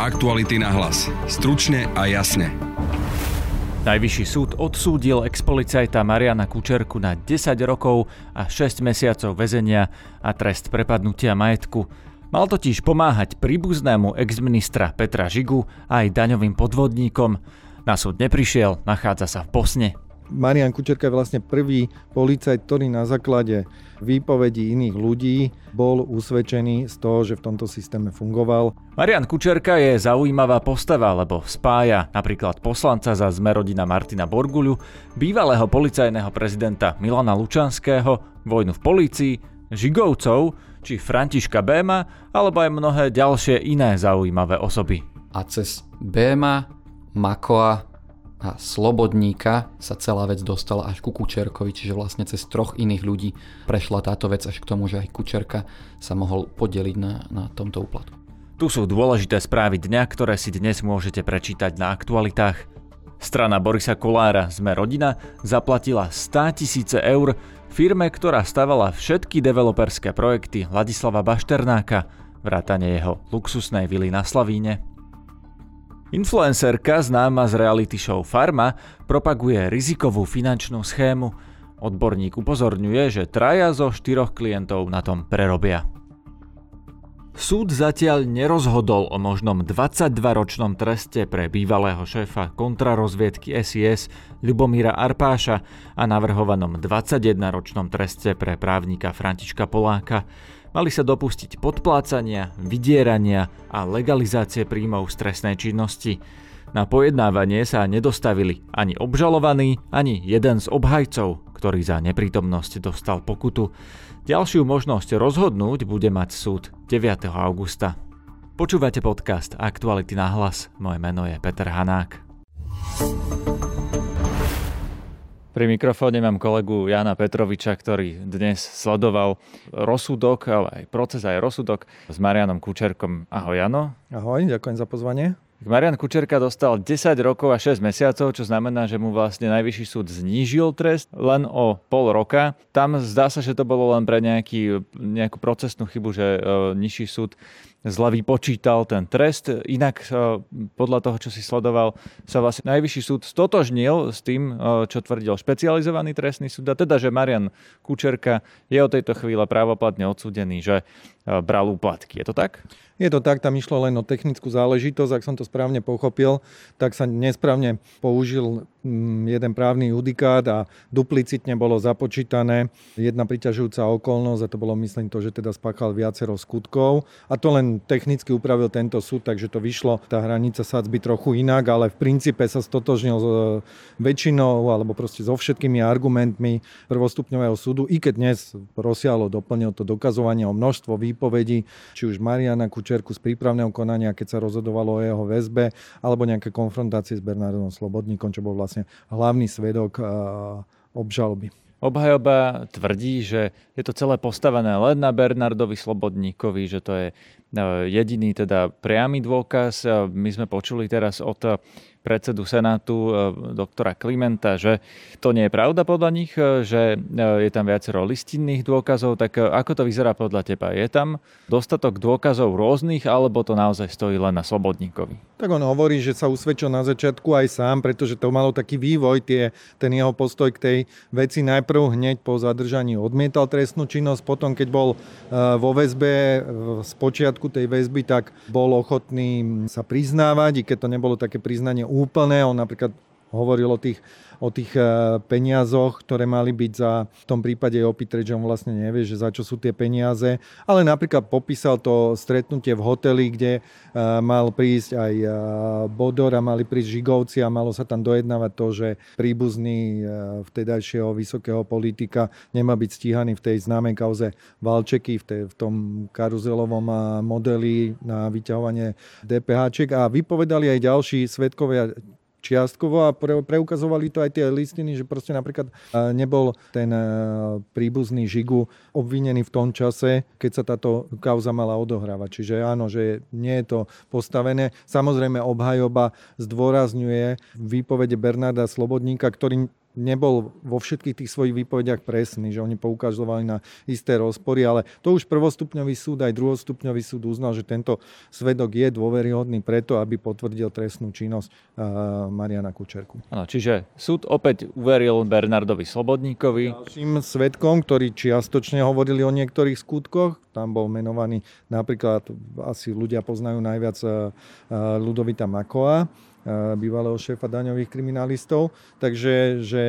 Aktuality na hlas. Stručne a jasne. Najvyšší súd odsúdil expolicajta Mariana Kučerku na 10 rokov a 6 mesiacov väzenia a trest prepadnutia majetku. Mal totiž pomáhať príbuznému exministra Petra Žigu aj daňovým podvodníkom. Na súd neprišiel, nachádza sa v Bosne. Marian Kučerka je vlastne prvý policajt, ktorý na základe výpovedí iných ľudí bol usvedčený z toho, že v tomto systéme fungoval. Marian Kučerka je zaujímavá postava, lebo spája napríklad poslanca za zmerodina Martina Borguľu, bývalého policajného prezidenta Milana Lučanského, vojnu v polícii, Žigovcov či Františka Béma, alebo aj mnohé ďalšie iné zaujímavé osoby. A cez Béma, Makoa a Slobodníka sa celá vec dostala až ku Kučerkovi, čiže vlastne cez troch iných ľudí prešla táto vec až k tomu, že aj Kučerka sa mohol podeliť na, na tomto úplatku. Tu sú dôležité správy dňa, ktoré si dnes môžete prečítať na aktualitách. Strana Borisa Kolára Sme rodina zaplatila 100 tisíce eur firme, ktorá stavala všetky developerské projekty Ladislava Bašternáka, vrátane jeho luxusnej vily na Slavíne. Influencerka známa z reality show Farma propaguje rizikovú finančnú schému. Odborník upozorňuje, že traja zo štyroch klientov na tom prerobia. Súd zatiaľ nerozhodol o možnom 22-ročnom treste pre bývalého šéfa kontrarozviedky SIS Ľubomíra Arpáša a navrhovanom 21-ročnom treste pre právnika Františka Poláka. Mali sa dopustiť podplácania, vydierania a legalizácie príjmov z trestnej činnosti. Na pojednávanie sa nedostavili ani obžalovaný, ani jeden z obhajcov, ktorý za neprítomnosť dostal pokutu. Ďalšiu možnosť rozhodnúť bude mať súd 9. augusta. Počúvate podcast Aktuality na hlas. Moje meno je Peter Hanák. Pri mikrofóne mám kolegu Jana Petroviča, ktorý dnes sledoval rozsudok, ale aj proces, aj rozsudok s Marianom Kučerkom. Ahoj Jano. Ahoj, ďakujem za pozvanie. Marian Kučerka dostal 10 rokov a 6 mesiacov, čo znamená, že mu vlastne najvyšší súd znížil trest len o pol roka. Tam zdá sa, že to bolo len pre nejaký, nejakú procesnú chybu, že e, nižší súd zle vypočítal ten trest. Inak e, podľa toho, čo si sledoval, sa vlastne najvyšší súd stotožnil s tým, e, čo tvrdil špecializovaný trestný súd, a teda, že Marian Kučerka je od tejto chvíle právoplatne odsúdený, že e, bral úplatky. Je to tak? Je to tak, tam išlo len o technickú záležitosť, ak som to správne pochopil, tak sa nesprávne použil jeden právny judikát a duplicitne bolo započítané. Jedna priťažujúca okolnosť a to bolo myslím to, že teda spáchal viacero skutkov. A to len technicky upravil tento súd, takže to vyšlo. Tá hranica sadzby trochu inak, ale v princípe sa stotožnil s e, väčšinou alebo proste so všetkými argumentmi prvostupňového súdu, i keď dnes rozsiahlo doplnil to dokazovanie o množstvo výpovedí, či už Mariana Kučerku z prípravného konania, keď sa rozhodovalo o jeho väzbe, alebo nejaké konfrontácie s Bernardom Slobodníkom, čo bol vlastne hlavný svedok e, obžaloby. Obhajoba tvrdí, že je to celé postavené len na Bernardovi Slobodníkovi, že to je e, jediný teda priamy dôkaz. My sme počuli teraz od predsedu Senátu e, doktora Klimenta, že to nie je pravda podľa nich, e, že e, je tam viacero listinných dôkazov, tak ako to vyzerá podľa teba? Je tam dostatok dôkazov rôznych, alebo to naozaj stojí len na Slobodníkovi? Tak on hovorí, že sa usvedčil na začiatku aj sám, pretože to malo taký vývoj, tie, ten jeho postoj k tej veci najprv hneď po zadržaní odmietal trestnú činnosť, potom keď bol vo väzbe z počiatku tej väzby, tak bol ochotný sa priznávať, i keď to nebolo také priznanie úplné. On napríklad hovoril o tých, o tých e, peniazoch, ktoré mali byť za, v tom prípade opitreť, že on vlastne nevie, že za čo sú tie peniaze, ale napríklad popísal to stretnutie v hoteli, kde e, mal prísť aj e, Bodor a mali prísť Žigovci a malo sa tam dojednávať to, že príbuzný vtedajšieho vysokého politika nemá byť stíhaný v tej známej kauze Valčeky, v, tej, v tom karuzelovom modeli na vyťahovanie DPH. A vypovedali aj ďalší svetkovia čiastkovo a pre, preukazovali to aj tie listiny, že proste napríklad e, nebol ten e, príbuzný Žigu obvinený v tom čase, keď sa táto kauza mala odohrávať. Čiže áno, že nie je to postavené. Samozrejme obhajoba zdôrazňuje výpovede Bernarda Slobodníka, ktorý nebol vo všetkých tých svojich výpovediach presný, že oni poukazovali na isté rozpory, ale to už prvostupňový súd aj druhostupňový súd uznal, že tento svedok je dôveryhodný preto, aby potvrdil trestnú činnosť Mariana Kučerku. Ano, čiže súd opäť uveril Bernardovi Slobodníkovi. Ďalším svedkom, ktorí čiastočne hovorili o niektorých skutkoch, tam bol menovaný napríklad, asi ľudia poznajú najviac Ludovita Makoa, bývalého šéfa daňových kriminalistov. Takže že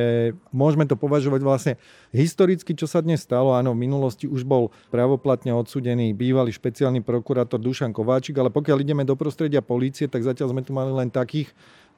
môžeme to považovať vlastne historicky, čo sa dnes stalo. Áno, v minulosti už bol pravoplatne odsudený bývalý špeciálny prokurátor Dušan Kováčik, ale pokiaľ ideme do prostredia polície, tak zatiaľ sme tu mali len takých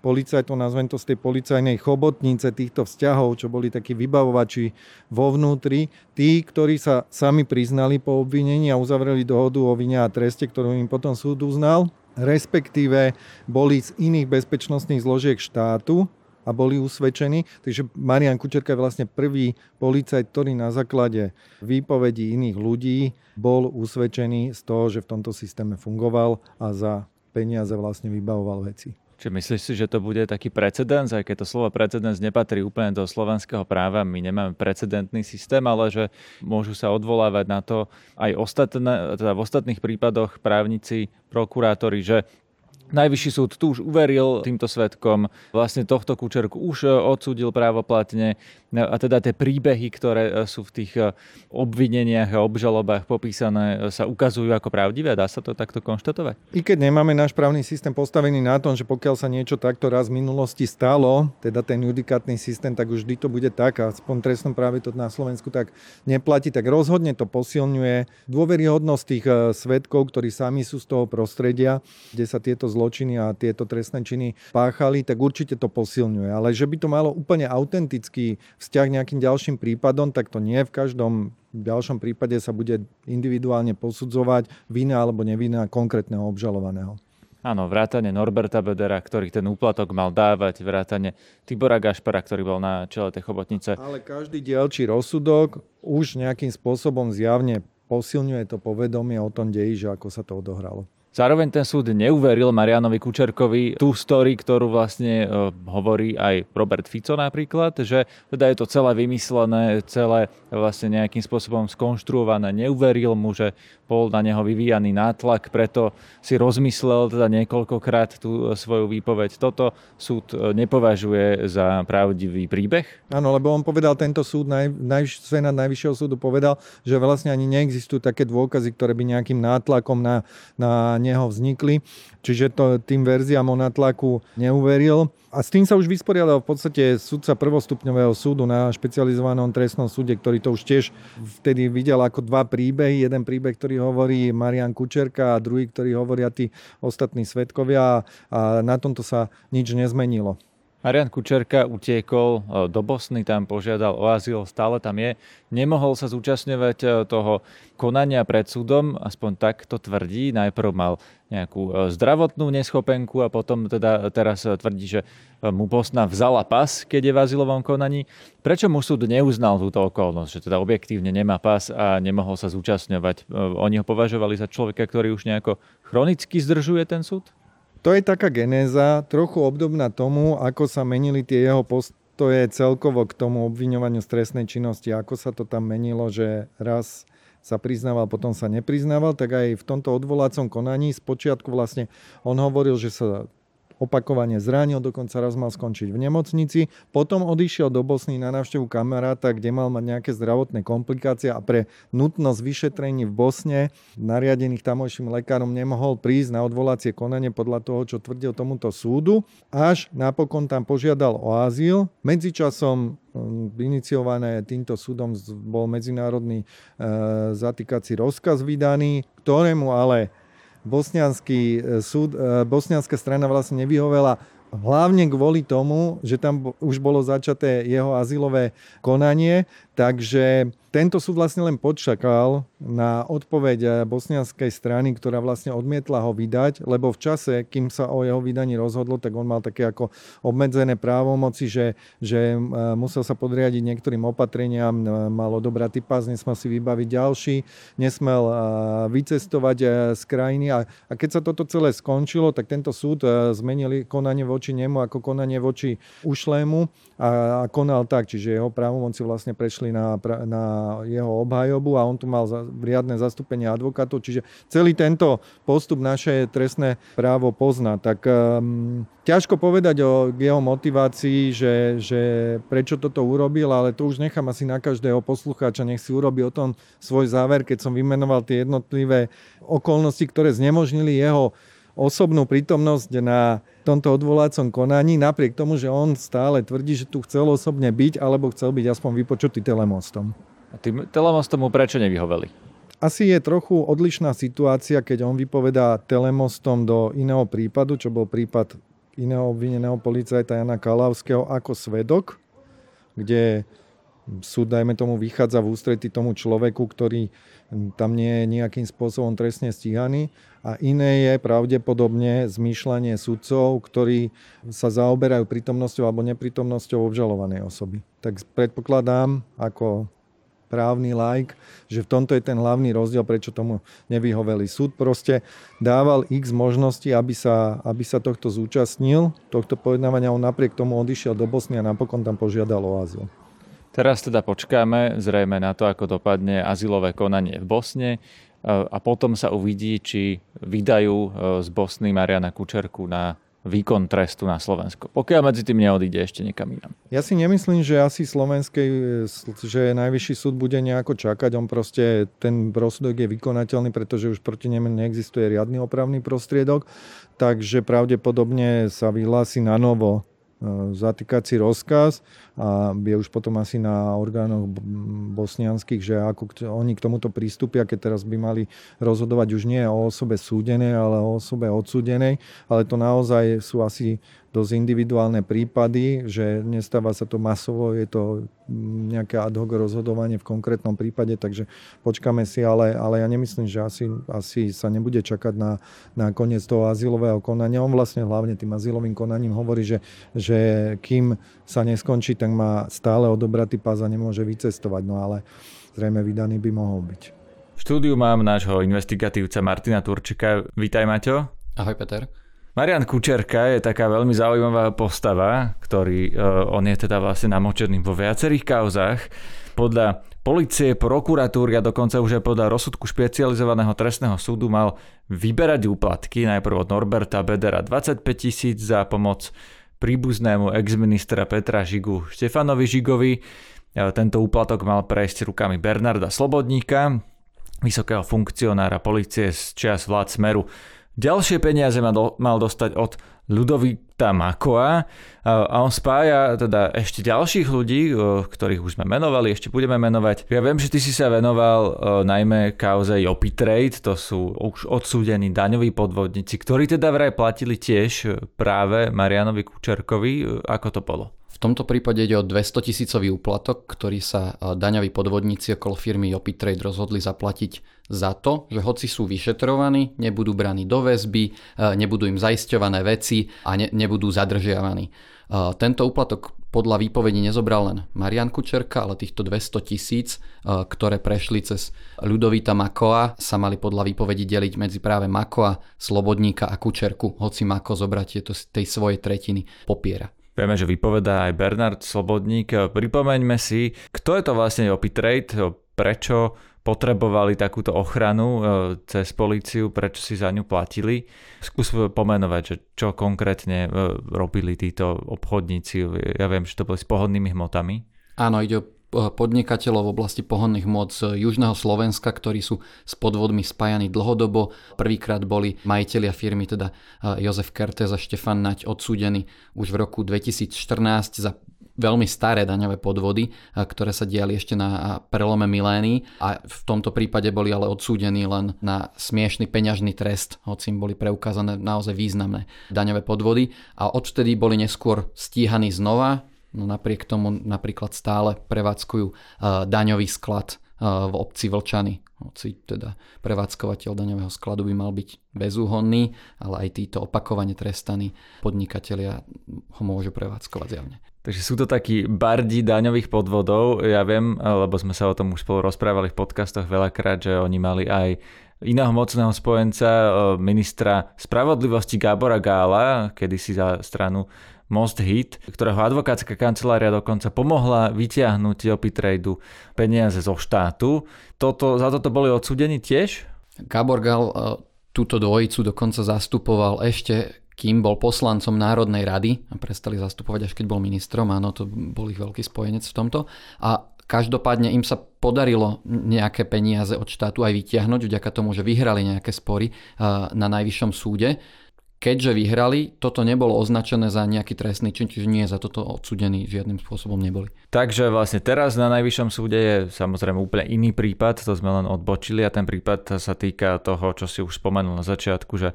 policajtov, nazvem to z tej policajnej chobotnice týchto vzťahov, čo boli takí vybavovači vo vnútri, tí, ktorí sa sami priznali po obvinení a uzavreli dohodu o vine a treste, ktorú im potom súd uznal respektíve boli z iných bezpečnostných zložiek štátu a boli usvedčení. Takže Marian Kučerka je vlastne prvý policajt, ktorý na základe výpovedí iných ľudí bol usvedčený z toho, že v tomto systéme fungoval a za peniaze vlastne vybavoval veci. Či myslíš si, že to bude taký precedens, aj keď to slovo precedens nepatrí úplne do slovenského práva, my nemáme precedentný systém, ale že môžu sa odvolávať na to aj ostatné, teda v ostatných prípadoch právnici, prokurátori, že Najvyšší súd tu už uveril týmto svetkom, vlastne tohto Kučerku už e, odsúdil právoplatne a teda tie príbehy, ktoré e, sú v tých e, obvineniach a obžalobách popísané, sa ukazujú ako pravdivé. Dá sa to takto konštatovať? I keď nemáme náš právny systém postavený na tom, že pokiaľ sa niečo takto raz v minulosti stalo, teda ten judikátny systém, tak už vždy to bude tak, a aspoň trestnom práve to na Slovensku tak neplatí, tak rozhodne to posilňuje dôveryhodnosť tých svetkov, ktorí sami sú z toho prostredia, kde sa tieto zločiny a tieto trestné činy páchali, tak určite to posilňuje. Ale že by to malo úplne autentický vzťah nejakým ďalším prípadom, tak to nie. V každom ďalšom prípade sa bude individuálne posudzovať vina alebo nevina konkrétneho obžalovaného. Áno, vrátane Norberta Bedera, ktorý ten úplatok mal dávať, vrátane Tibora Gašpara, ktorý bol na čele tej chobotnice. Ale každý dielčí rozsudok už nejakým spôsobom zjavne posilňuje to povedomie o tom deji, že ako sa to odohralo. Zároveň ten súd neuveril Marianovi Kučerkovi tú story, ktorú vlastne e, hovorí aj Robert Fico napríklad, že teda je to celé vymyslené, celé vlastne nejakým spôsobom skonštruované. Neuveril mu, že bol na neho vyvíjaný nátlak, preto si rozmyslel teda niekoľkokrát tú e, svoju výpoveď. Toto súd e, nepovažuje za pravdivý príbeh? Áno, lebo on povedal, tento súd, naj, naj, Senát Najvyššieho súdu povedal, že vlastne ani neexistujú také dôkazy, ktoré by nejakým nátlakom na, na neho vznikli. Čiže to tým verziám o natlaku neuveril. A s tým sa už vysporiadal v podstate sudca prvostupňového súdu na špecializovanom trestnom súde, ktorý to už tiež vtedy videl ako dva príbehy. Jeden príbeh, ktorý hovorí Marian Kučerka a druhý, ktorý hovoria tí ostatní svetkovia a na tomto sa nič nezmenilo. Marian Kučerka utiekol e, do Bosny, tam požiadal o azyl, stále tam je. Nemohol sa zúčastňovať e, toho konania pred súdom, aspoň tak to tvrdí. Najprv mal nejakú e, zdravotnú neschopenku a potom teda teraz tvrdí, že mu Bosna vzala pas, keď je v azylovom konaní. Prečo mu súd neuznal túto okolnosť, že teda objektívne nemá pas a nemohol sa zúčastňovať? Oni ho považovali za človeka, ktorý už nejako chronicky zdržuje ten súd? To je taká genéza, trochu obdobná tomu, ako sa menili tie jeho postoje celkovo k tomu obviňovaniu stresnej činnosti, ako sa to tam menilo, že raz sa priznával, potom sa nepriznával, tak aj v tomto odvolacom konaní spočiatku vlastne on hovoril, že sa opakovane zranil, dokonca raz mal skončiť v nemocnici. Potom odišiel do Bosny na návštevu kamaráta, kde mal mať nejaké zdravotné komplikácie a pre nutnosť vyšetrení v Bosne nariadených tamojším lekárom nemohol prísť na odvolacie konanie podľa toho, čo tvrdil tomuto súdu. Až napokon tam požiadal o azyl. Medzičasom mm, iniciované týmto súdom bol medzinárodný e, zatýkací rozkaz vydaný, ktorému ale bosnianský e, súd, e, bosnianská strana vlastne nevyhovela hlavne kvôli tomu, že tam už bolo začaté jeho azylové konanie, takže tento súd vlastne len počakal na odpoveď bosnianskej strany, ktorá vlastne odmietla ho vydať, lebo v čase, kým sa o jeho vydaní rozhodlo, tak on mal také ako obmedzené právomoci, že, že eh, musel sa podriadiť niektorým opatreniam, eh, mal odobrať pas, nesmel si vybaviť ďalší, nesmel vycestovať z krajiny. A, a keď sa toto celé skončilo, tak tento súd zmenil konanie voči nemu ako konanie voči ušlému a, a konal tak, čiže jeho právomoci vlastne prešli na, na jeho obhajobu a on tu mal riadne zastúpenie advokátov, čiže celý tento postup naše trestné právo pozná. Tak um, ťažko povedať o jeho motivácii, že, že prečo toto urobil, ale to už nechám asi na každého poslucháča, nech si urobí o tom svoj záver, keď som vymenoval tie jednotlivé okolnosti, ktoré znemožnili jeho osobnú prítomnosť na tomto odvolacom konaní, napriek tomu, že on stále tvrdí, že tu chcel osobne byť, alebo chcel byť aspoň vypočutý telemostom. Tým telemostom mu prečo nevyhoveli? Asi je trochu odlišná situácia, keď on vypovedá telemostom do iného prípadu, čo bol prípad iného obvineného policajta Jana Kalavského ako svedok, kde súd, dajme tomu, vychádza v ústretí tomu človeku, ktorý tam nie je nejakým spôsobom trestne stíhaný a iné je pravdepodobne zmýšľanie sudcov, ktorí sa zaoberajú prítomnosťou alebo neprítomnosťou obžalovanej osoby. Tak predpokladám ako právny like, že v tomto je ten hlavný rozdiel, prečo tomu nevyhoveli. Súd proste dával x možností, aby sa, aby sa tohto zúčastnil, tohto pojednávania, on napriek tomu odišiel do Bosny a napokon tam požiadal o azyl. Teraz teda počkáme zrejme na to, ako dopadne azylové konanie v Bosne e, a potom sa uvidí, či vydajú e, z Bosny Mariana Kučerku na výkon trestu na Slovensko. Pokiaľ medzi tým neodíde ešte niekam inam. Ja si nemyslím, že asi slovenskej, že najvyšší súd bude nejako čakať. On proste, ten rozsudok je vykonateľný, pretože už proti nemu neexistuje riadny opravný prostriedok. Takže pravdepodobne sa vyhlási na novo zatýkací rozkaz a je už potom asi na orgánoch bosnianských, že ako oni k tomuto prístupia, keď teraz by mali rozhodovať už nie o osobe súdenej, ale o osobe odsúdenej, ale to naozaj sú asi dosť individuálne prípady, že nestáva sa to masovo, je to nejaké ad hoc rozhodovanie v konkrétnom prípade, takže počkáme si, ale, ale ja nemyslím, že asi, asi sa nebude čakať na, na koniec toho azylového konania. On vlastne hlavne tým azylovým konaním hovorí, že, že kým sa neskončí, tak má stále odobratý pás a nemôže vycestovať, no ale zrejme vydaný by mohol byť. V štúdiu mám nášho investigatívca Martina Turčika. Vítaj Maťo. Ahoj Peter. Marian Kučerka je taká veľmi zaujímavá postava, ktorý uh, on je teda vlastne namočený vo viacerých kauzach. Podľa policie, prokuratúry a dokonca už aj podľa rozsudku špecializovaného trestného súdu mal vyberať úplatky najprv od Norberta Bedera 25 tisíc za pomoc príbuznému exministra Petra Žigu Štefanovi Žigovi. E, tento úplatok mal prejsť rukami Bernarda Slobodníka, vysokého funkcionára policie z čias vlád Smeru. Ďalšie peniaze mal, do, mal dostať od Ludovita Makoa a on spája teda ešte ďalších ľudí, ktorých už sme menovali, ešte budeme menovať. Ja viem, že ty si sa venoval najmä kauze Jopi Trade, to sú už odsúdení daňoví podvodníci, ktorí teda vraj platili tiež práve Marianovi Kučerkovi. Ako to bolo? V tomto prípade ide o 200 tisícový úplatok, ktorý sa e, daňoví podvodníci okolo firmy Trade rozhodli zaplatiť za to, že hoci sú vyšetrovaní, nebudú braní do väzby, e, nebudú im zaisťované veci a ne, nebudú zadržiavaní. E, tento úplatok podľa výpovedí nezobral len Marian Kučerka, ale týchto 200 tisíc, ktoré prešli cez Ľudovita Makoa, sa mali podľa výpovedí deliť medzi práve Makoa, Slobodníka a Kučerku, hoci Mako zobrať tieto tej svojej tretiny popiera. Vieme, že vypovedá aj Bernard Slobodník. Pripomeňme si, kto je to vlastne Opitrade, prečo potrebovali takúto ochranu e, cez políciu, prečo si za ňu platili. Skús pomenovať, že čo konkrétne e, robili títo obchodníci. Ja viem, že to boli s pohodnými hmotami. Áno, ide o podnikateľov v oblasti pohonných mod z južného Slovenska, ktorí sú s podvodmi spájani dlhodobo. Prvýkrát boli majiteľia firmy, teda Jozef Kertes a Štefan Nať odsúdení už v roku 2014 za veľmi staré daňové podvody, ktoré sa diali ešte na prelome milény a v tomto prípade boli ale odsúdení len na smiešný peňažný trest, hoci im boli preukázané naozaj významné daňové podvody. A odvtedy boli neskôr stíhaní znova No napriek tomu napríklad stále prevádzkujú uh, daňový sklad uh, v obci Vlčany. Hoci teda prevádzkovateľ daňového skladu by mal byť bezúhonný, ale aj títo opakovane trestaní podnikatelia ho môžu prevádzkovať zjavne. Takže sú to takí bardi daňových podvodov. Ja viem, lebo sme sa o tom už spolu rozprávali v podcastoch veľakrát, že oni mali aj iného mocného spojenca, e, ministra spravodlivosti Gábora Gála, kedysi za stranu Most Hit, ktorého advokátska kancelária dokonca pomohla vytiahnuť Opitradu peniaze zo štátu. Toto, za toto boli odsudení tiež? Gábor Gál e, túto dvojicu dokonca zastupoval ešte kým bol poslancom Národnej rady a prestali zastupovať až keď bol ministrom, áno, to bol ich veľký spojenec v tomto. A Každopádne im sa podarilo nejaké peniaze od štátu aj vytiahnuť vďaka tomu, že vyhrali nejaké spory na najvyššom súde. Keďže vyhrali, toto nebolo označené za nejaký trestný čin, čiže nie za toto odsudení žiadnym spôsobom neboli. Takže vlastne teraz na najvyššom súde je samozrejme úplne iný prípad, to sme len odbočili a ten prípad sa týka toho, čo si už spomenul na začiatku, že e,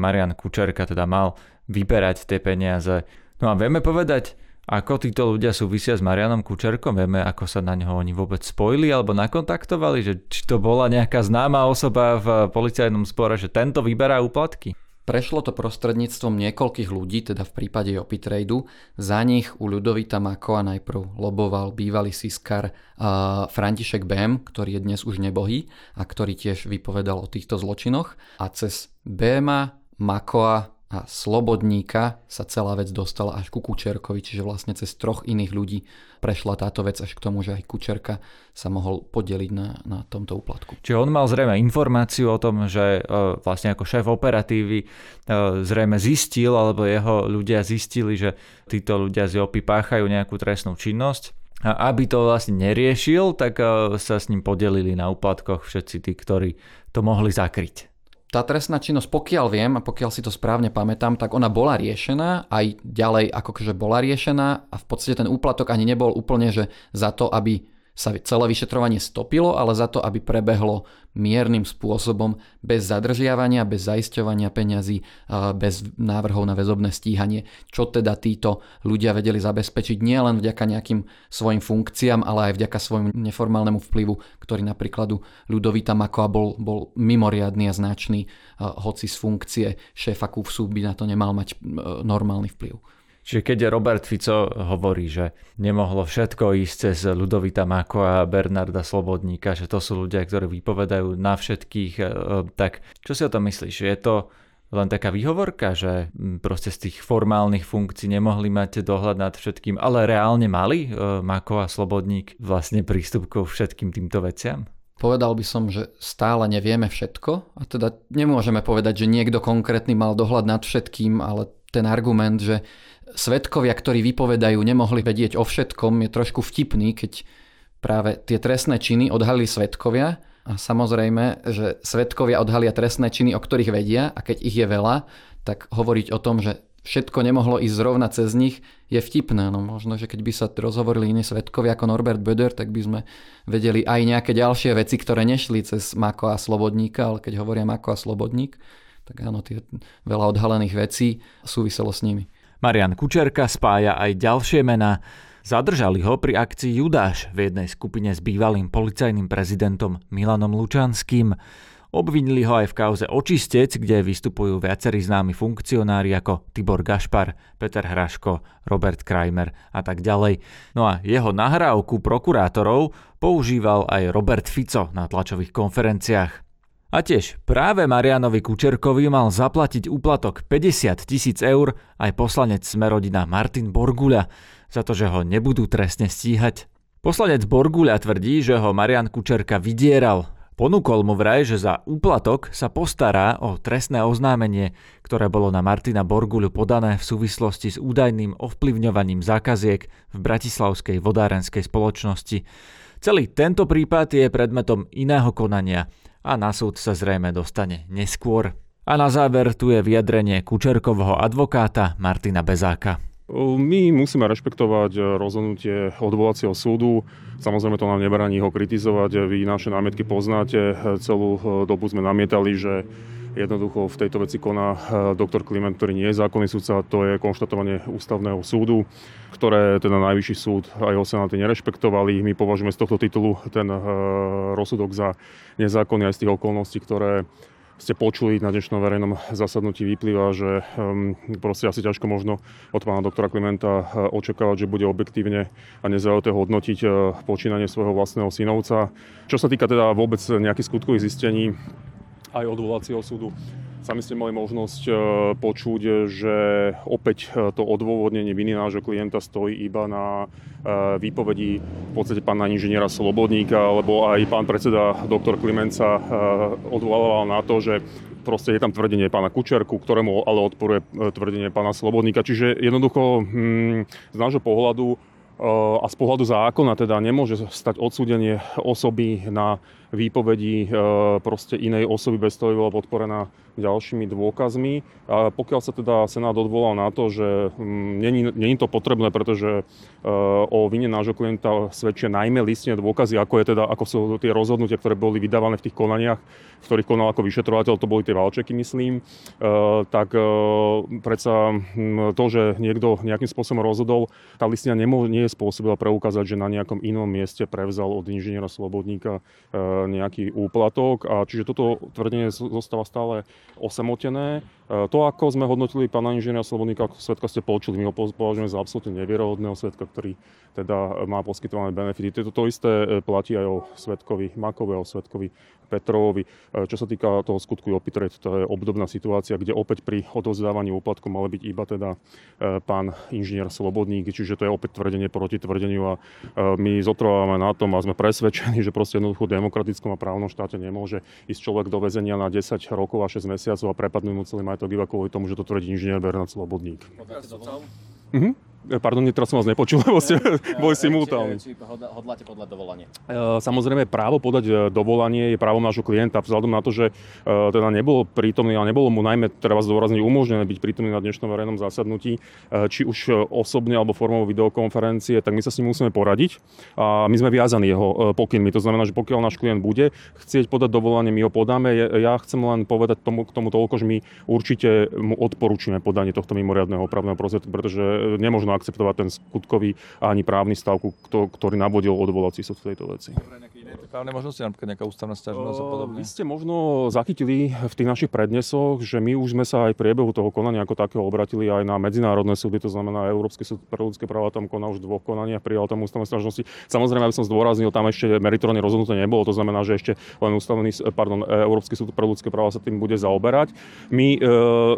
Marian Kučerka teda mal vyberať tie peniaze. No a vieme povedať, ako títo ľudia súvisia s Marianom Kučerkom? Vieme, ako sa na neho oni vôbec spojili alebo nakontaktovali? Že či to bola nejaká známa osoba v policajnom spore, že tento vyberá úplatky? Prešlo to prostredníctvom niekoľkých ľudí, teda v prípade Opitradu. Za nich u Ľudovita Makova najprv loboval bývalý siskar uh, František Bem, ktorý je dnes už nebohý a ktorý tiež vypovedal o týchto zločinoch. A cez Bema, Makoa a Slobodníka sa celá vec dostala až ku Kučerkovi, čiže vlastne cez troch iných ľudí prešla táto vec až k tomu, že aj Kučerka sa mohol podeliť na, na tomto úplatku. Čiže on mal zrejme informáciu o tom, že e, vlastne ako šéf operatívy e, zrejme zistil, alebo jeho ľudia zistili, že títo ľudia z JOPy páchajú nejakú trestnú činnosť a aby to vlastne neriešil, tak e, sa s ním podelili na úplatkoch všetci tí, ktorí to mohli zakryť. Tá trestná činnosť, pokiaľ viem a pokiaľ si to správne pamätám, tak ona bola riešená, aj ďalej akože bola riešená a v podstate ten úplatok ani nebol úplne, že za to, aby sa celé vyšetrovanie stopilo, ale za to, aby prebehlo miernym spôsobom, bez zadržiavania, bez zaisťovania peňazí, bez návrhov na väzobné stíhanie, čo teda títo ľudia vedeli zabezpečiť nielen vďaka nejakým svojim funkciám, ale aj vďaka svojmu neformálnemu vplyvu, ktorý napríklad Ľudovita Makoa bol, bol mimoriadný a značný, hoci z funkcie šéfa KUFSu by na to nemal mať normálny vplyv. Čiže keď Robert Fico hovorí, že nemohlo všetko ísť cez Ludovita Mako a Bernarda Slobodníka, že to sú ľudia, ktorí vypovedajú na všetkých, e, tak čo si o tom myslíš? Je to len taká výhovorka, že proste z tých formálnych funkcií nemohli mať dohľad nad všetkým, ale reálne mali e, Mako a Slobodník vlastne prístup ku všetkým týmto veciam? Povedal by som, že stále nevieme všetko a teda nemôžeme povedať, že niekto konkrétny mal dohľad nad všetkým, ale ten argument, že svetkovia, ktorí vypovedajú, nemohli vedieť o všetkom, je trošku vtipný, keď práve tie trestné činy odhalili svetkovia a samozrejme, že svetkovia odhalia trestné činy, o ktorých vedia a keď ich je veľa, tak hovoriť o tom, že všetko nemohlo ísť zrovna cez nich, je vtipné. No možno, že keď by sa rozhovorili iní svetkovia ako Norbert Böder, tak by sme vedeli aj nejaké ďalšie veci, ktoré nešli cez Mako a Slobodníka, ale keď hovoria Mako a Slobodník, tak áno, tie veľa odhalených vecí súviselo s nimi. Marian Kučerka spája aj ďalšie mená. Zadržali ho pri akcii Judáš v jednej skupine s bývalým policajným prezidentom Milanom Lučanským. Obvinili ho aj v kauze Očistec, kde vystupujú viacerí známi funkcionári ako Tibor Gašpar, Peter Hraško, Robert Kramer a tak ďalej. No a jeho nahrávku prokurátorov používal aj Robert Fico na tlačových konferenciách. A tiež práve Marianovi Kučerkovi mal zaplatiť úplatok 50 tisíc eur aj poslanec Smerodina Martin Borguľa za to, že ho nebudú trestne stíhať. Poslanec Borguľa tvrdí, že ho Marian Kučerka vydieral. Ponúkol mu vraj, že za úplatok sa postará o trestné oznámenie, ktoré bolo na Martina Borguľu podané v súvislosti s údajným ovplyvňovaním zákaziek v bratislavskej vodárenskej spoločnosti. Celý tento prípad je predmetom iného konania – a na súd sa zrejme dostane neskôr. A na záver tu je vyjadrenie Kučerkovho advokáta Martina Bezáka. My musíme rešpektovať rozhodnutie odvolacieho súdu. Samozrejme to nám nebraní ho kritizovať. Vy naše námietky poznáte. Celú dobu sme namietali, že jednoducho v tejto veci koná doktor Kliment, ktorý nie je zákonný súdca. To je konštatovanie ústavného súdu, ktoré teda najvyšší súd a jeho senáty nerešpektovali. My považujeme z tohto titulu ten rozsudok za nezákonný aj z tých okolností, ktoré ste počuli na dnešnom verejnom zasadnutí vyplýva, že um, proste asi ťažko možno od pána doktora Klimenta uh, očakávať, že bude objektívne a nezaujate hodnotiť počínanie svojho vlastného synovca. Čo sa týka teda vôbec nejakých skutkových zistení, aj odvolacieho súdu. Sami ste mali možnosť e, počuť, že opäť e, to odôvodnenie viny nášho klienta stojí iba na e, výpovedi v podstate pána inžiniera Slobodníka, lebo aj pán predseda doktor Klimenca odvolával na to, že proste je tam tvrdenie pána Kučerku, ktorému ale odporuje tvrdenie pána Slobodníka. Čiže jednoducho hm, z nášho pohľadu a z pohľadu zákona teda nemôže stať odsúdenie osoby na výpovedí proste inej osoby bez toho, bola podporená ďalšími dôkazmi. A pokiaľ sa teda Senát odvolal na to, že mm, není, to potrebné, pretože e, o vine nášho klienta svedčia najmä listne dôkazy, ako, je teda, ako sú tie rozhodnutia, ktoré boli vydávané v tých konaniach, v ktorých konal ako vyšetrovateľ, to boli tie valčeky, myslím, e, tak e, predsa mm, to, že niekto nejakým spôsobom rozhodol, tá listina nie je spôsobila preukázať, že na nejakom inom mieste prevzal od inžiniera Slobodníka nejaký úplatok. A čiže toto tvrdenie zostáva stále osamotené. E, to, ako sme hodnotili pána inžiniera Slobodníka, ako svetka ste počuli, my ho považujeme za absolútne nevierohodného svetka, ktorý teda má poskytované benefity. Toto to isté e, platí aj o svetkovi Makovi, o svetkovi Petrovovi. E, čo sa týka toho skutku Opitret, to je obdobná situácia, kde opäť pri odozdávaní úplatku mal byť iba teda pán inžinier Slobodník, čiže to je opäť tvrdenie proti tvrdeniu a my zotrvávame na tom a sme presvedčení, že proste jednoducho v demokratickom a právnom štáte nemôže ísť človek do väzenia na 10 rokov a 6 mesiacov a prepadnúť mu celý majetok iba kvôli tomu, že to tvrdí inžinier Bernard Slobodník. Mhm. E, pardon, teraz som vás nepočul, lebo ste boli simultálni. Či, či hodláte podľať dovolanie? E, samozrejme, právo podať e, dovolanie je právom nášho klienta, vzhľadom na to, že teda nebol prítomný a nebolo mu najmä, treba zdôrazniť, umožnené byť prítomný na dnešnom verejnom zasadnutí, či už osobne alebo formou videokonferencie, tak my sa s ním musíme poradiť a my sme viazaní jeho pokynmi. To znamená, že pokiaľ náš klient bude chcieť podať dovolanie, my ho podáme. Ja chcem len povedať tomu, k tomu toľko, že my určite mu odporúčime podanie tohto mimoriadného opravného prostriedku, pretože nemôžno možno akceptovať ten skutkový a ani právny stav, ktorý navodil odvolací súd v tejto veci. Právne možnosti, napríklad nejaká ústavná stiažnosť a podobne? Vy ste možno zachytili v tých našich prednesoch, že my už sme sa aj v priebehu toho konania ako takého obratili aj na medzinárodné súdy, to znamená Európsky súd pre ľudské práva tam koná už dvoch konaniach, prijal tam ústavné stiažnosti. Samozrejme, aby som zdôraznil, tam ešte meritorné rozhodnutie nebolo, to znamená, že ešte len ústavný, pardon, Európsky súd pre ľudské práva sa tým bude zaoberať. My e,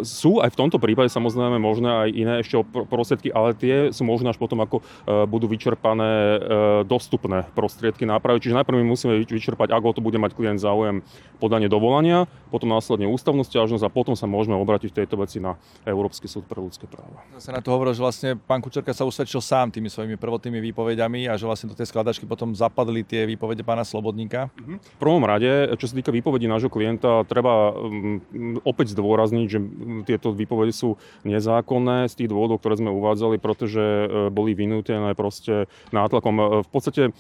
sú aj v tomto prípade samozrejme možné aj iné ešte prostriedky, ale tie sú možné až potom, ako e, budú vyčerpané e, dostupné prostriedky nápravy. Čiže najprv my musíme vyčerpať, ako to bude mať klient záujem podanie dovolania, potom následne ústavnú stiažnosť a potom sa môžeme obrátiť v tejto veci na Európsky súd pre ľudské práva. Sa na to hovoril, že vlastne pán Kučerka sa usvedčil sám tými svojimi prvotnými výpovediami a že vlastne do tej skladačky potom zapadli tie výpovede pána Slobodníka. Mhm. V prvom rade, čo sa týka výpovedí nášho klienta, treba mm, opäť zdôrazniť, že tieto výpovede sú nezákonné z tých dôvodov, ktoré sme uvádzali, pretože e, boli vynútené proste nátlakom. E, v podstate e,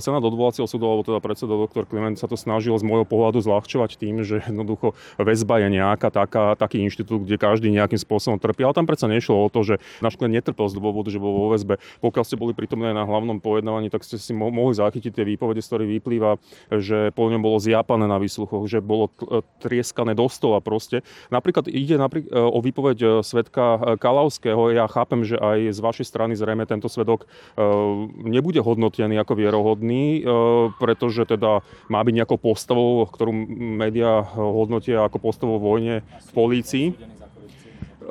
Senát odvolacieho súdu, alebo teda predseda doktor Kliment sa to snažil z môjho pohľadu zľahčovať tým, že jednoducho väzba je nejaká taká, taký inštitút, kde každý nejakým spôsobom trpí. Ale tam predsa nešlo o to, že náš klient netrpel z dôvodu, že bol vo väzbe. Pokiaľ ste boli prítomné na hlavnom pojednávaní, tak ste si mohli zachytiť tie výpovede, z ktorých vyplýva, že po ňom bolo zjapané na výsluchoch, že bolo trieskané do stola proste. Napríklad ide napríklad o výpoveď svetka Kalavského. Ja chápem, že aj z vašej strany zrejme tento svedok nebude hodnotený ako vierohodný, pretože teda teda má byť nejakou postavou, ktorú médiá hodnotia ako postavou vojne v polícii.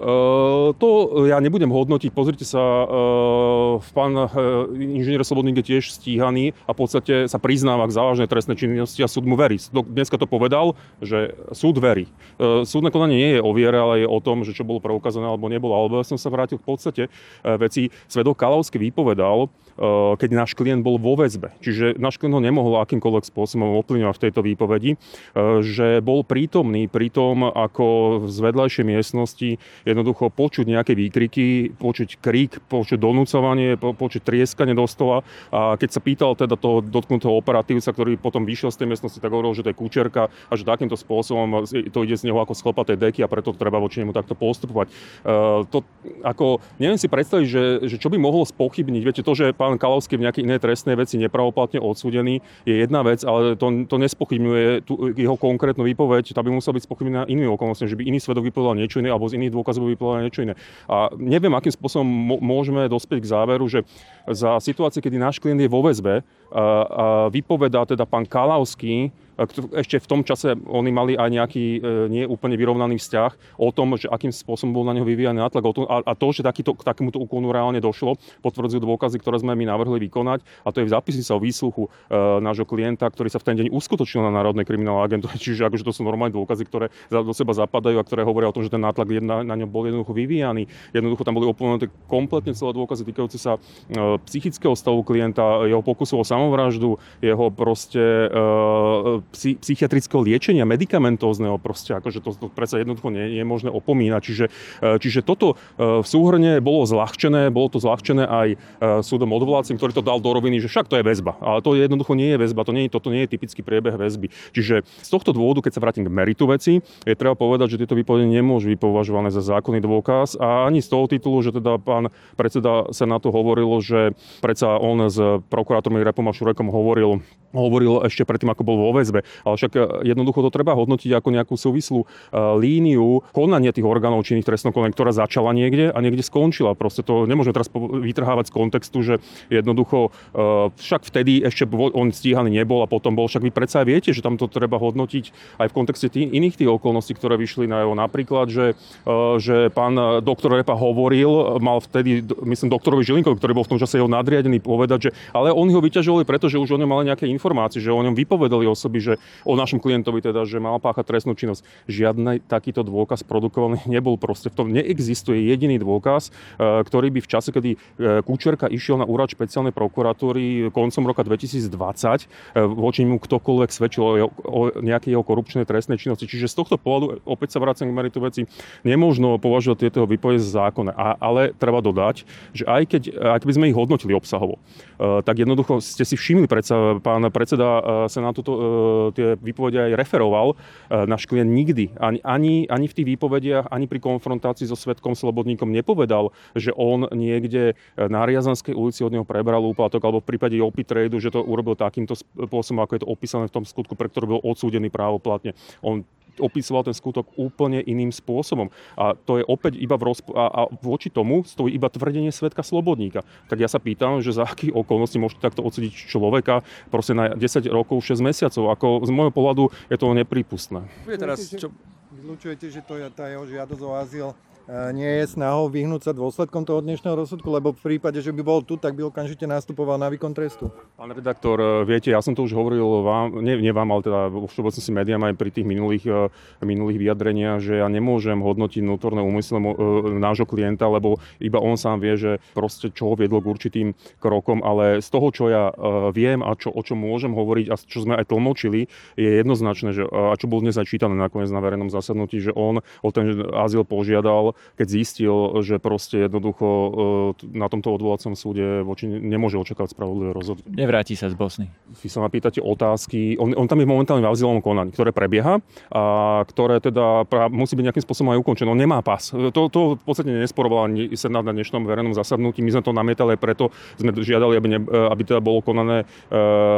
Uh, to ja nebudem hodnotiť. Pozrite sa, uh, pán uh, inžinier Slobodník je tiež stíhaný a v podstate sa priznáva k závažnej trestnej činnosti a súd mu verí. Dneska to povedal, že súd verí. Súdne konanie nie je o viere, ale je o tom, že čo bolo preukázané alebo nebolo. Alebo ja som sa vrátil v podstate veci. Svedok Kalavský vypovedal, keď náš klient bol vo väzbe. Čiže náš klient ho nemohol akýmkoľvek spôsobom ovplyvňovať v tejto výpovedi, že bol prítomný pri tom, ako z vedľajšej miestnosti jednoducho počuť nejaké výkriky, počuť krík, počuť donúcovanie, po, počuť trieskanie do stola. A keď sa pýtal teda toho dotknutého operatívca, ktorý potom vyšiel z tej miestnosti, tak hovoril, že to je kučerka a že takýmto spôsobom to ide z neho ako z tej deky a preto treba voči nemu takto postupovať. Uh, to, ako, neviem si predstaviť, že, že čo by mohlo spochybniť. Viete, to, že pán Kalavský v nejakej inej trestnej veci nepravoplatne odsúdený, je jedna vec, ale to, to nespochybňuje tú, jeho konkrétnu výpoveď. Tá by musela byť spochybnená inými okolnostiami, že by iný svedok vypovedal niečo iné alebo z iných dôkazov by povedal niečo iné. A neviem, akým spôsobom môžeme dospieť k záveru, že za situácie, kedy náš klient je vo väzbe, vypovedá teda pán Kalavský, ešte v tom čase oni mali aj nejaký nie úplne vyrovnaný vzťah o tom, že akým spôsobom bol na neho vyvíjaný nátlak a to, že takýto, k takémuto úkonu reálne došlo, potvrdzujú dôkazy, ktoré sme my navrhli vykonať a to je v zápisnici o výsluchu nášho klienta, ktorý sa v ten deň uskutočnil na Národnej kriminálnej agentúre, čiže akože to sú normálne dôkazy, ktoré do seba zapadajú a ktoré hovoria o tom, že ten nátlak na, na ňom bol jednoducho vyvíjaný. Jednoducho tam boli opomenuté kompletne celé dôkazy týkajúce sa psychického stavu klienta, jeho pokusu o samovraždu, jeho proste psychiatrického liečenia, medicamentózneho proste, akože to, to predsa jednoducho nie, nie je možné opomínať. Čiže, čiže toto v súhrne bolo zľahčené, bolo to zľahčené aj súdom odvolacím, ktorý to dal do roviny, že však to je väzba. Ale to jednoducho nie je väzba, to nie, toto nie je typický priebeh väzby. Čiže z tohto dôvodu, keď sa vrátim k meritu veci, je treba povedať, že tieto výpovede nemôžu byť považované za zákonný dôkaz a ani z toho titulu, že teda pán predseda Senátu hovoril, že predsa on s prokurátorom Repom a Šurekom hovoril hovoril ešte predtým, ako bol vo väzbe. Ale však e, jednoducho to treba hodnotiť ako nejakú súvislú e, líniu konania tých orgánov činných trestnom konaní, ktorá začala niekde a niekde skončila. Proste to nemôžeme teraz vytrhávať z kontextu, že jednoducho e, však vtedy ešte on stíhaný nebol a potom bol. Však vy predsa viete, že tam to treba hodnotiť aj v kontexte tých iných tých okolností, ktoré vyšli na jeho. Napríklad, že, že pán doktor Repa hovoril, mal vtedy, myslím, doktorovi Žilinkovi, ktorý bol v tom čase jeho nadriadený, povedať, že ale oni ho vyťažovali, pretože už o ňom mali nejaké informácie, že o ňom vypovedali osoby, že o našom klientovi teda, že mal páchať trestnú činnosť. Žiadny takýto dôkaz produkovaný nebol. Proste v tom neexistuje jediný dôkaz, e, ktorý by v čase, kedy e, Kučerka išiel na úrad špeciálnej prokuratúry koncom roka 2020, e, voči mu ktokoľvek svedčil o, nejakej jeho korupčnej trestnej činnosti. Čiže z tohto pohľadu, opäť sa vracem k meritu veci, nemôžno považovať tieto výpovede za zákonné. Ale treba dodať, že aj keď, ak by sme ich hodnotili obsahovo, tak jednoducho ste si všimli predsa, pán predseda Senátu to, tie výpovede aj referoval, e, náš klient nikdy, ani, ani, ani v tých výpovediach, ani pri konfrontácii so svetkom Slobodníkom nepovedal, že on niekde na Riazanskej ulici od neho prebral úplatok, alebo v prípade Jopi Trade, že to urobil takýmto spôsobom, ako je to opísané v tom skutku, pre ktorý bol odsúdený právoplatne. On opisoval ten skutok úplne iným spôsobom. A to je opäť iba v rozpo- a, a voči tomu stojí iba tvrdenie svetka slobodníka. Tak ja sa pýtam, že za akých okolností môžete takto odsúdiť človeka proste na 10 rokov, 6 mesiacov. Ako z môjho pohľadu je to nepripustné. Vylúčujete, že to je tá jeho žiadosť o azyl nie je snahou vyhnúť sa dôsledkom toho dnešného rozsudku, lebo v prípade, že by bol tu, tak by okamžite nastupoval na výkon trestu. Pán redaktor, e, viete, ja som to už hovoril vám, nie, nie vám, ale teda vo všeobecnosti médiám aj pri tých minulých, e, minulých vyjadreniach, že ja nemôžem hodnotiť vnútorné úmysle e, nášho klienta, lebo iba on sám vie, že proste čo ho viedlo k určitým krokom, ale z toho, čo ja viem a čo, o čom môžem hovoriť a čo sme aj tlmočili, je jednoznačné, že, a čo bolo dnes aj čítané nakoniec na verejnom zasadnutí, že on o ten azyl požiadal keď zistil, že proste jednoducho e, na tomto odvolacom súde voči nemôže očakávať spravodlivé rozhodnutie. Nevráti sa z Bosny. Vy sa ma pýtate otázky. On, on tam je momentálne v azylovom konaní, ktoré prebieha a ktoré teda musí byť nejakým spôsobom aj ukončené. On nemá pas. To, to v podstate nesporoval ani Senát na dnešnom verejnom zasadnutí. My sme to namietali, preto sme žiadali, aby, ne, aby teda bolo konané, e,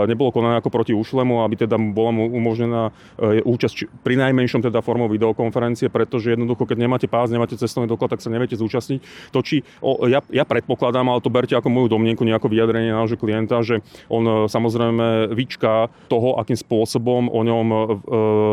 nebolo konané ako proti ušlemu, aby teda bola mu umožnená e, účasť pri najmenšom teda formou videokonferencie, pretože jednoducho, keď nemáte pás, nemáte cestovný doklad, tak sa neviete zúčastniť. To, či, o, ja, ja predpokladám, ale to berte ako moju domnienku, nejako vyjadrenie nášho klienta, že on e, samozrejme vyčká toho, akým spôsobom o ňom e,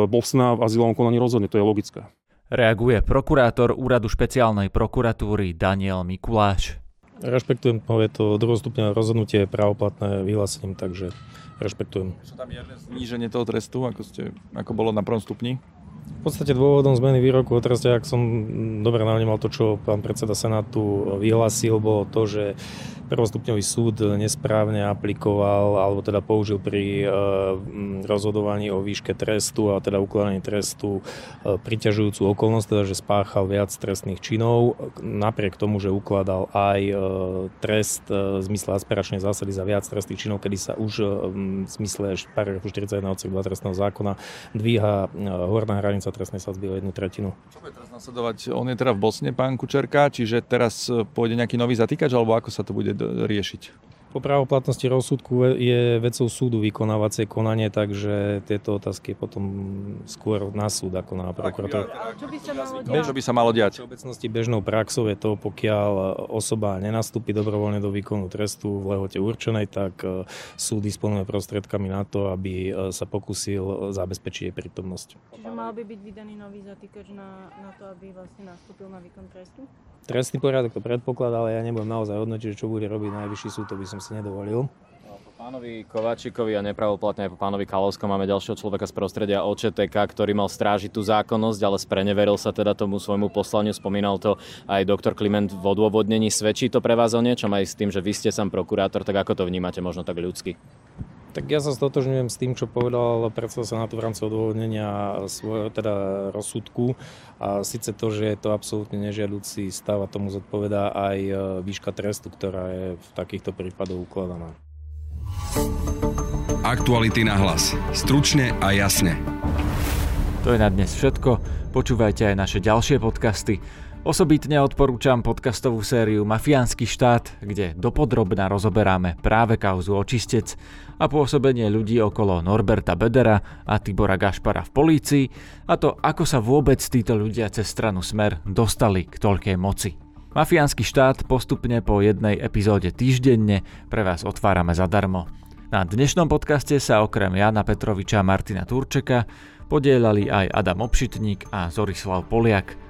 Bosna v azylovom konaní rozhodne. To je logické. Reaguje prokurátor úradu špeciálnej prokuratúry Daniel Mikuláš. Rešpektujem, je to druhostupňové rozhodnutie právoplatné vyhlásením, takže rešpektujem. Sú tam jedné zníženie toho trestu, ako, ste, ako bolo na prvom stupni? V podstate dôvodom zmeny výroku o treste, ak som dobre navnímal to, čo pán predseda Senátu vyhlásil, bolo to, že prvostupňový súd nesprávne aplikoval alebo teda použil pri e, rozhodovaní o výške trestu a teda ukladaní trestu e, priťažujúcu okolnosť, teda že spáchal viac trestných činov, napriek tomu, že ukladal aj e, trest v zmysle aspiračnej zásady za viac trestných činov, kedy sa už v zmysle paragrafu 41 odsek 2 trestného zákona dvíha horná hranica trestnej sadzby o jednu tretinu. Čo bude teraz nasledovať? On je teda v Bosne, pán Kučerka, čiže teraz pôjde nejaký nový zatýkač, alebo ako sa to bude riešiť? Po právoplatnosti rozsudku je vecou súdu vykonávacie konanie, takže tieto otázky je potom skôr na súd ako na prokurátor. Čo by sa malo Čo diať? by sa malo diať? V všeobecnosti bežnou praxou je to, pokiaľ osoba nenastúpi dobrovoľne do výkonu trestu v lehote určenej, tak e, súd disponuje prostriedkami na to, aby e, sa pokusil zabezpečiť jej prítomnosť. Čiže mal by byť vydaný nový zatýkač na, na to, aby vlastne nastúpil na výkon trestu? Trestný poriadok to predpokladá, ale ja nebudem naozaj hodnotiť, čo bude robiť najvyšší súd, to by som si nedovolil. Po pánovi Kovačíkovi a nepravoplatne aj po pánovi Kalovskom máme ďalšieho človeka z prostredia OČTK, ktorý mal strážiť tú zákonnosť, ale spreneveril sa teda tomu svojmu poslaniu. Spomínal to aj doktor Kliment v odôvodnení. Svedčí to pre vás o niečom aj s tým, že vy ste sám prokurátor, tak ako to vnímate možno tak ľudsky? Tak ja sa stotožňujem s tým, čo povedal predseda Senátu v rámci odôvodnenia svojho teda rozsudku. A síce to, že je to absolútne nežiaducí stav a tomu zodpovedá aj e, výška trestu, ktorá je v takýchto prípadoch ukladaná. Aktuality na hlas. Stručne a jasne. To je na dnes všetko. Počúvajte aj naše ďalšie podcasty. Osobitne odporúčam podcastovú sériu Mafiánsky štát, kde dopodrobná rozoberáme práve kauzu očistec a pôsobenie ľudí okolo Norberta Bedera a Tibora Gašpara v polícii a to, ako sa vôbec títo ľudia cez stranu Smer dostali k toľkej moci. Mafiánsky štát postupne po jednej epizóde týždenne pre vás otvárame zadarmo. Na dnešnom podcaste sa okrem Jana Petroviča a Martina Turčeka podielali aj Adam Obšitník a Zorislav Poliak.